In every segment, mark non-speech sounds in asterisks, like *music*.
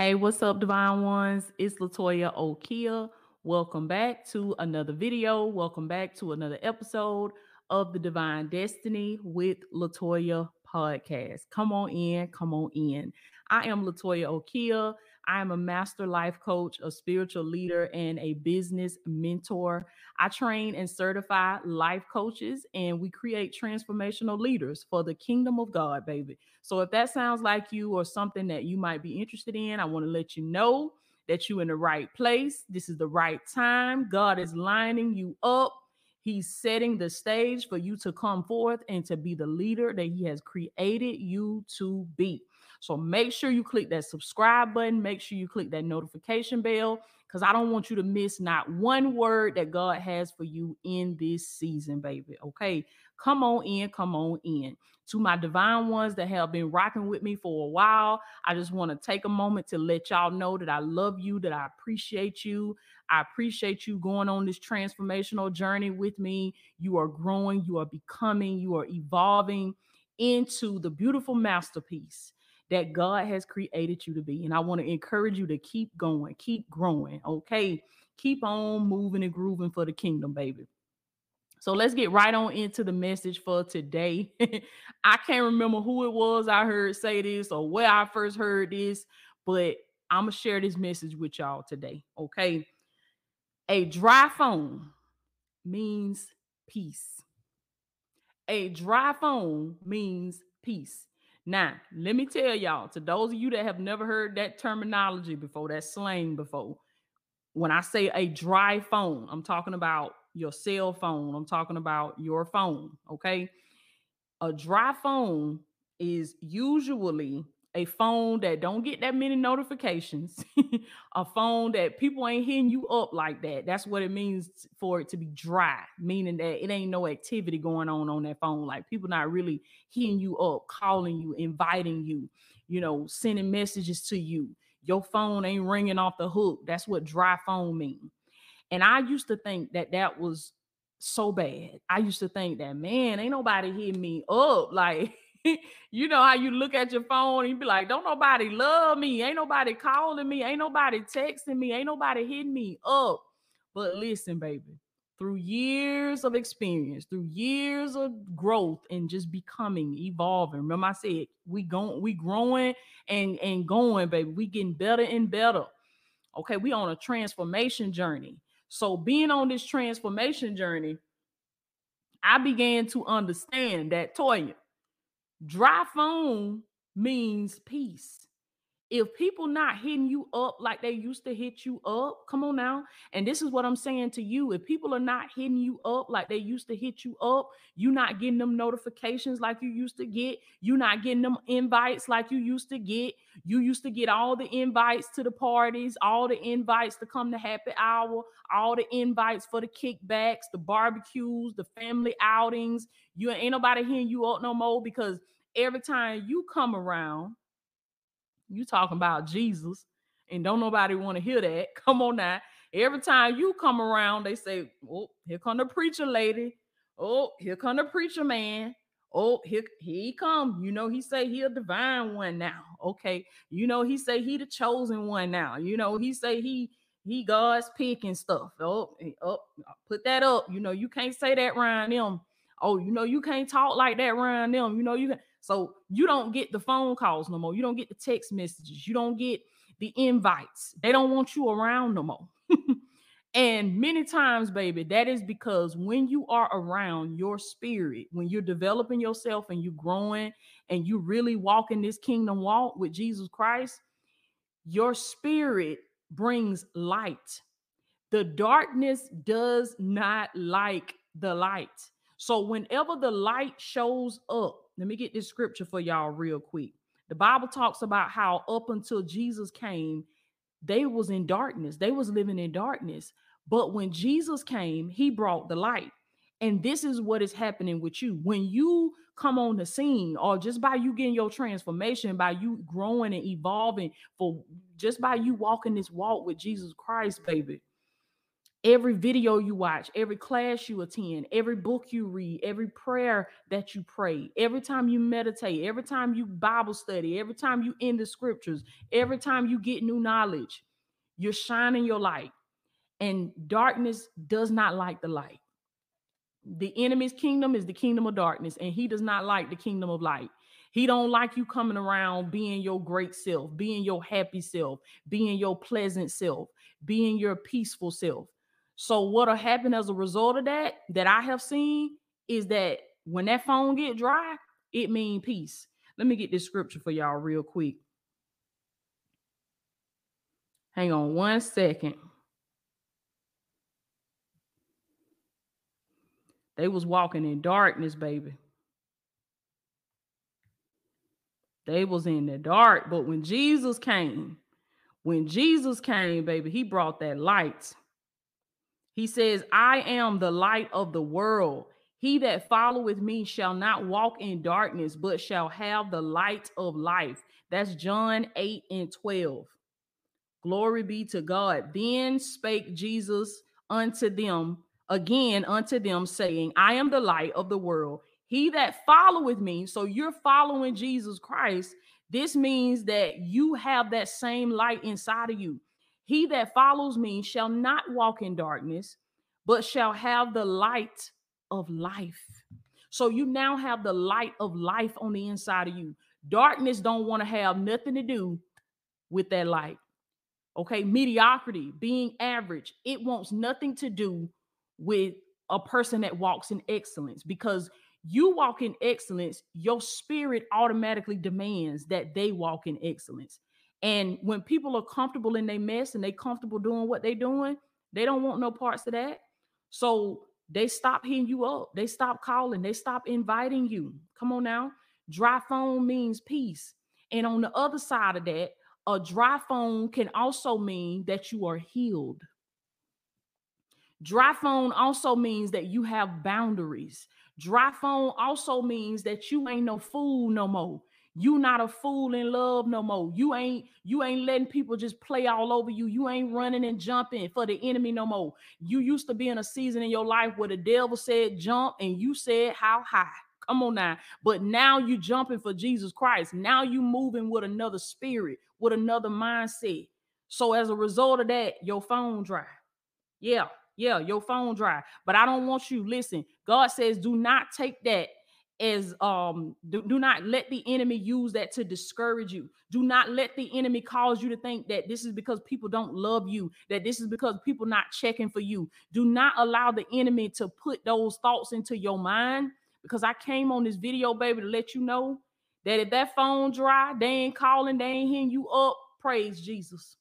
Hey, what's up, Divine Ones? It's Latoya Okeia. Welcome back to another video. Welcome back to another episode of the Divine Destiny with Latoya podcast. Come on in, come on in. I am Latoya Okeia. I am a master life coach, a spiritual leader, and a business mentor. I train and certify life coaches, and we create transformational leaders for the kingdom of God, baby. So if that sounds like you or something that you might be interested in, I want to let you know that you're in the right place. This is the right time. God is lining you up. He's setting the stage for you to come forth and to be the leader that He has created you to be. So make sure you click that subscribe button. Make sure you click that notification bell because I don't want you to miss not one word that God has for you in this season, baby. Okay. Come on in, come on in. To my divine ones that have been rocking with me for a while, I just want to take a moment to let y'all know that I love you, that I appreciate you. I appreciate you going on this transformational journey with me. You are growing, you are becoming, you are evolving into the beautiful masterpiece that God has created you to be. And I want to encourage you to keep going, keep growing, okay? Keep on moving and grooving for the kingdom, baby. So let's get right on into the message for today. *laughs* I can't remember who it was I heard say this or where I first heard this, but I'm going to share this message with y'all today, okay? A dry phone means peace. A dry phone means peace. Now, let me tell y'all, to those of you that have never heard that terminology before, that slang before, when I say a dry phone, I'm talking about your cell phone, I'm talking about your phone, okay? A dry phone is usually a phone that don't get that many notifications, *laughs* a phone that people ain't hitting you up like that. That's what it means for it to be dry, meaning that it ain't no activity going on on that phone. Like people not really hitting you up, calling you, inviting you, you know, sending messages to you. Your phone ain't ringing off the hook. That's what dry phone mean. And I used to think that that was so bad. I used to think that man, ain't nobody hitting me up *laughs* like *laughs* you know how you look at your phone and you be like, don't nobody love me. Ain't nobody calling me. Ain't nobody texting me. Ain't nobody hitting me up. But listen, baby, through years of experience, through years of growth and just becoming, evolving. Remember, I said we going, we growing and and going, baby. We getting better and better. Okay, we on a transformation journey. So being on this transformation journey, I began to understand that Toya, Dry phone means peace. If people not hitting you up like they used to hit you up, come on now. And this is what I'm saying to you. If people are not hitting you up like they used to hit you up, you not getting them notifications like you used to get, you not getting them invites like you used to get. You used to get all the invites to the parties, all the invites to come to happy hour, all the invites for the kickbacks, the barbecues, the family outings. You ain't nobody hitting you up no more because every time you come around, you talking about Jesus, and don't nobody want to hear that. *laughs* Come on now. Every time you come around, they say, "Oh, here come the preacher lady. Oh, here come the preacher man. Oh, here, here he come. You know, he say he a divine one now. Okay. You know, he say he the chosen one now. You know, he say he he God's pick and stuff. Oh, oh, put that up. You know, you can't say that around them. Oh, you know, you can't talk like that around them. You know, you can so you don't get the phone calls no more. You don't get the text messages. You don't get the invites. They don't want you around no more. *laughs* and many times, baby, that is because when you are around your spirit, when you're developing yourself and you're growing and you really walking this kingdom walk with Jesus Christ, your spirit brings light. The darkness does not like the light. So whenever the light shows up, let me get this scripture for y'all real quick. The Bible talks about how up until Jesus came, they was in darkness. They was living in darkness. But when Jesus came, he brought the light. And this is what is happening with you. When you come on the scene, or just by you getting your transformation, by you growing and evolving, for just by you walking this walk with Jesus Christ, baby, every video you watch, every class you attend, every book you read, every prayer that you pray, every time you meditate, every time you Bible study, every time you in the scriptures, every time you get new knowledge, you're shining your light. And darkness does not like the light. The enemy's kingdom is the kingdom of darkness, and he does not like the kingdom of light. He don't like you coming around being your great self, being your happy self, being your pleasant self, being your peaceful self. So what'll happen as a result of that that I have seen is that when that phone get dry, it mean peace. Let me get this scripture for y'all real quick. Hang on one second. They was walking in darkness, baby. They was in the dark, but when Jesus came, when Jesus came, baby, he brought that light. He says, I am the light of the world. He that followeth me shall not walk in darkness, but shall have the light of life. That's John 8 and 12. Glory be to God. Then spake Jesus unto them again unto them, saying, I am the light of the world. He that followeth me, so you're following Jesus Christ. This means that you have that same light inside of you. He that follows me shall not walk in darkness, but shall have the light of life. So you now have the light of life on the inside of you. Darkness don't want to have nothing to do with that light. Okay, mediocrity, being average, it wants nothing to do with a person that walks in excellence because you walk in excellence, your spirit automatically demands that they walk in excellence. And when people are comfortable in their mess and they comfortable doing what they're doing, they don't want no parts of that. So they stop hitting you up. They stop calling. They stop inviting you. Come on now. Dry phone means peace. And on the other side of that, a dry phone can also mean that you are healed. Dry phone also means that you have boundaries. Dry phone also means that you ain't no fool no more. You not a fool in love no more. You ain't you ain't letting people just play all over you. You ain't running and jumping for the enemy no more. You used to be in a season in your life where the devil said jump and you said how high. Come on now. But now you jumping for Jesus Christ. Now you moving with another spirit, with another mindset. So as a result of that, your phone dry. Yeah, yeah, your phone dry. But I don't want you. Listen, God says, do not take that as um do, do not let the enemy use that to discourage you. Do not let the enemy cause you to think that this is because people don't love you that this is because people not checking for you. Do not allow the enemy to put those thoughts into your mind because i came on this video baby to let you know that if that phone dry they ain't calling they ain't hitting you up praise jesus.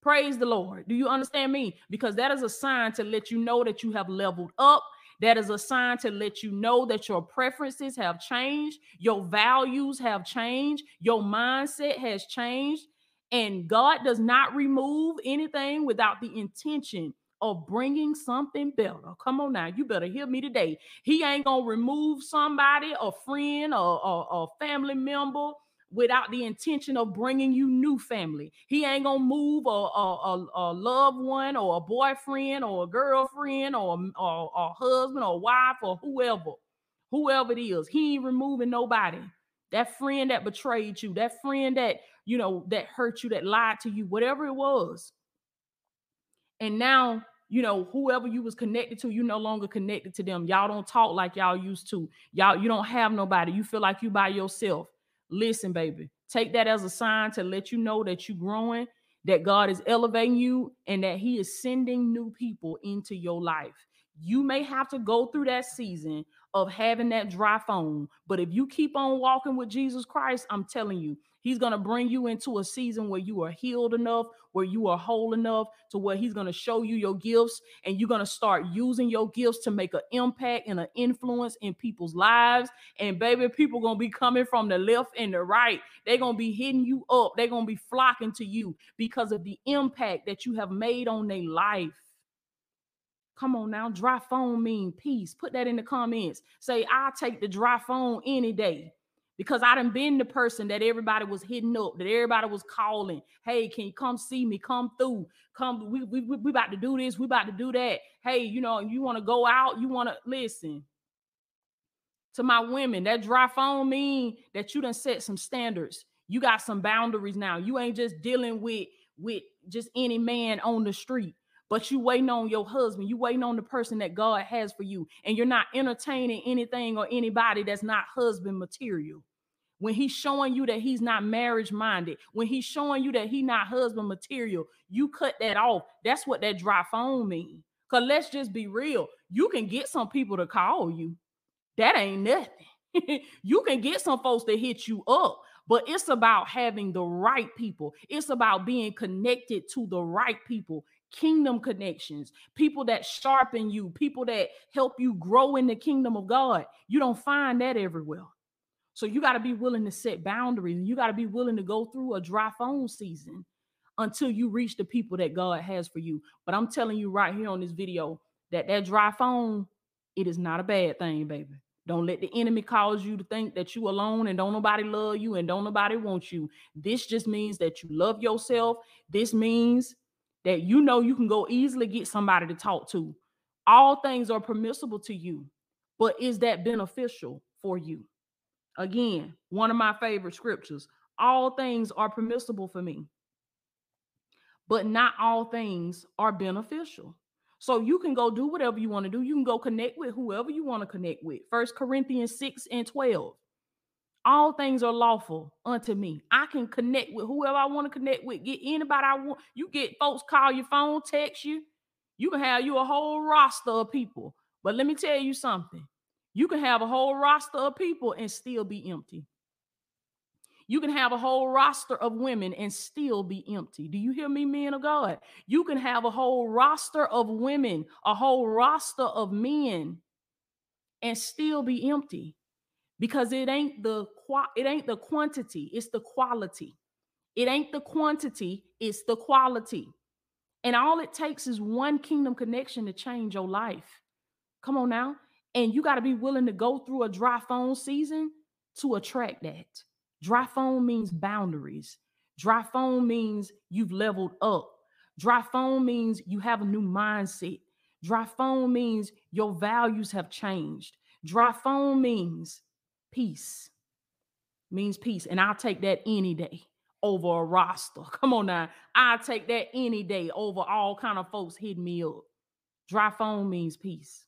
Praise the lord. Do you understand me? Because that is a sign to let you know that you have leveled up that is a sign to let you know that your preferences have changed, your values have changed, your mindset has changed. And God does not remove anything without the intention of bringing something better. Come on now, you better hear me today. He ain't gonna remove somebody, a friend, or a family member without the intention of bringing you new family. He ain't gonna move a, a, a, loved one or a boyfriend or a girlfriend or, a husband or wife or whoever, whoever it is. He ain't removing nobody. That friend that betrayed you, that friend that you know that hurt you, that lied to you, whatever it was. And now you know whoever you was connected to you no longer connected to them y'all don't talk like y'all used to y'all you don't have nobody you feel like you by yourself Listen, baby, take that as a sign to let you know that you're growing, that God is elevating you, and that He is sending new people into your life. You may have to go through that season of having that dry phone, but if you keep on walking with Jesus Christ, I'm telling you, He's going to bring you into a season where you are healed enough, where you are whole enough to where He's going to show you your gifts and you're going to start using your gifts to make an impact and an influence in people's lives. And baby, people going to be coming from the left and the right. They're going to be hitting you up. They're going to be flocking to you because of the impact that you have made on their life. Come on now, dry phone mean peace. Put that in the comments. Say, I'll take the dry phone any day because I done been the person that everybody was hitting up, that everybody was calling. Hey, can you come see me? Come through. Come, we we we about to do this. We about to do that. Hey, you know, you want to go out? You want to listen to my women. That dry phone mean that you done set some standards. You got some boundaries now. You ain't just dealing with with just any man on the street but you waiting on your husband, you waiting on the person that God has for you, and you're not entertaining anything or anybody that's not husband material. When he's showing you that he's not marriage minded, when he's showing you that he's not husband material, you cut that off. That's what that dry phone means. Cause let's just be real. You can get some people to call you. That ain't nothing. *laughs* you can get some folks to hit you up, but it's about having the right people. It's about being connected to the right people kingdom connections, people that sharpen you, people that help you grow in the kingdom of God. You don't find that everywhere. So you got to be willing to set boundaries and you got to be willing to go through a dry phone season until you reach the people that God has for you. But I'm telling you right here on this video that that dry phone, it is not a bad thing, baby. Don't let the enemy cause you to think that you alone and don't nobody love you and don't nobody want you. This just means that you love yourself. This means that you know you can go easily get somebody to talk to. All things are permissible to you, but is that beneficial for you? Again, one of my favorite scriptures all things are permissible for me, but not all things are beneficial. So you can go do whatever you want to do. You can go connect with whoever you want to connect with. First Corinthians 6 and 12 all things are lawful unto me. I can connect with whoever I want to connect with, get anybody I want. You get folks call your phone, text you. You can have you a whole roster of people. But let me tell you something. You can have a whole roster of people and still be empty. You can have a whole roster of women and still be empty. Do you hear me, men of God? You can have a whole roster of women, a whole roster of men, and still be empty because it ain't the it ain't the quantity, it's the quality. It ain't the quantity, it's the quality. And all it takes is one kingdom connection to change your life. Come on now. And you got to be willing to go through a dry phone season to attract that. Dry phone means boundaries. Dry phone means you've leveled up. Dry phone means you have a new mindset. Dry phone means your values have changed. Dry phone means peace means peace. And I'll take that any day over a roster. *laughs* Come on now. I'll take that any day over all kind of folks hitting me up. Dry phone means peace.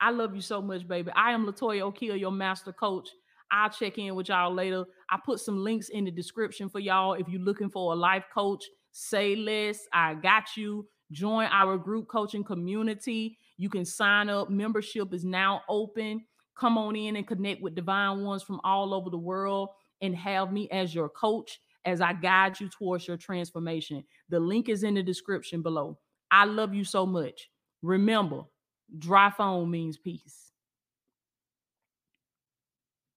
I love you so much, baby. I am Latoya Okeia, your master coach. I'll check in with y'all later. I put some links in the description for y'all if you're looking for a life coach. Say less. I got you. Join our group coaching community. You can sign up. Membership is now open come on in and connect with divine ones from all over the world and have me as your coach as I guide you towards your transformation. The link is in the description below. I love you so much. Remember, dry phone means peace.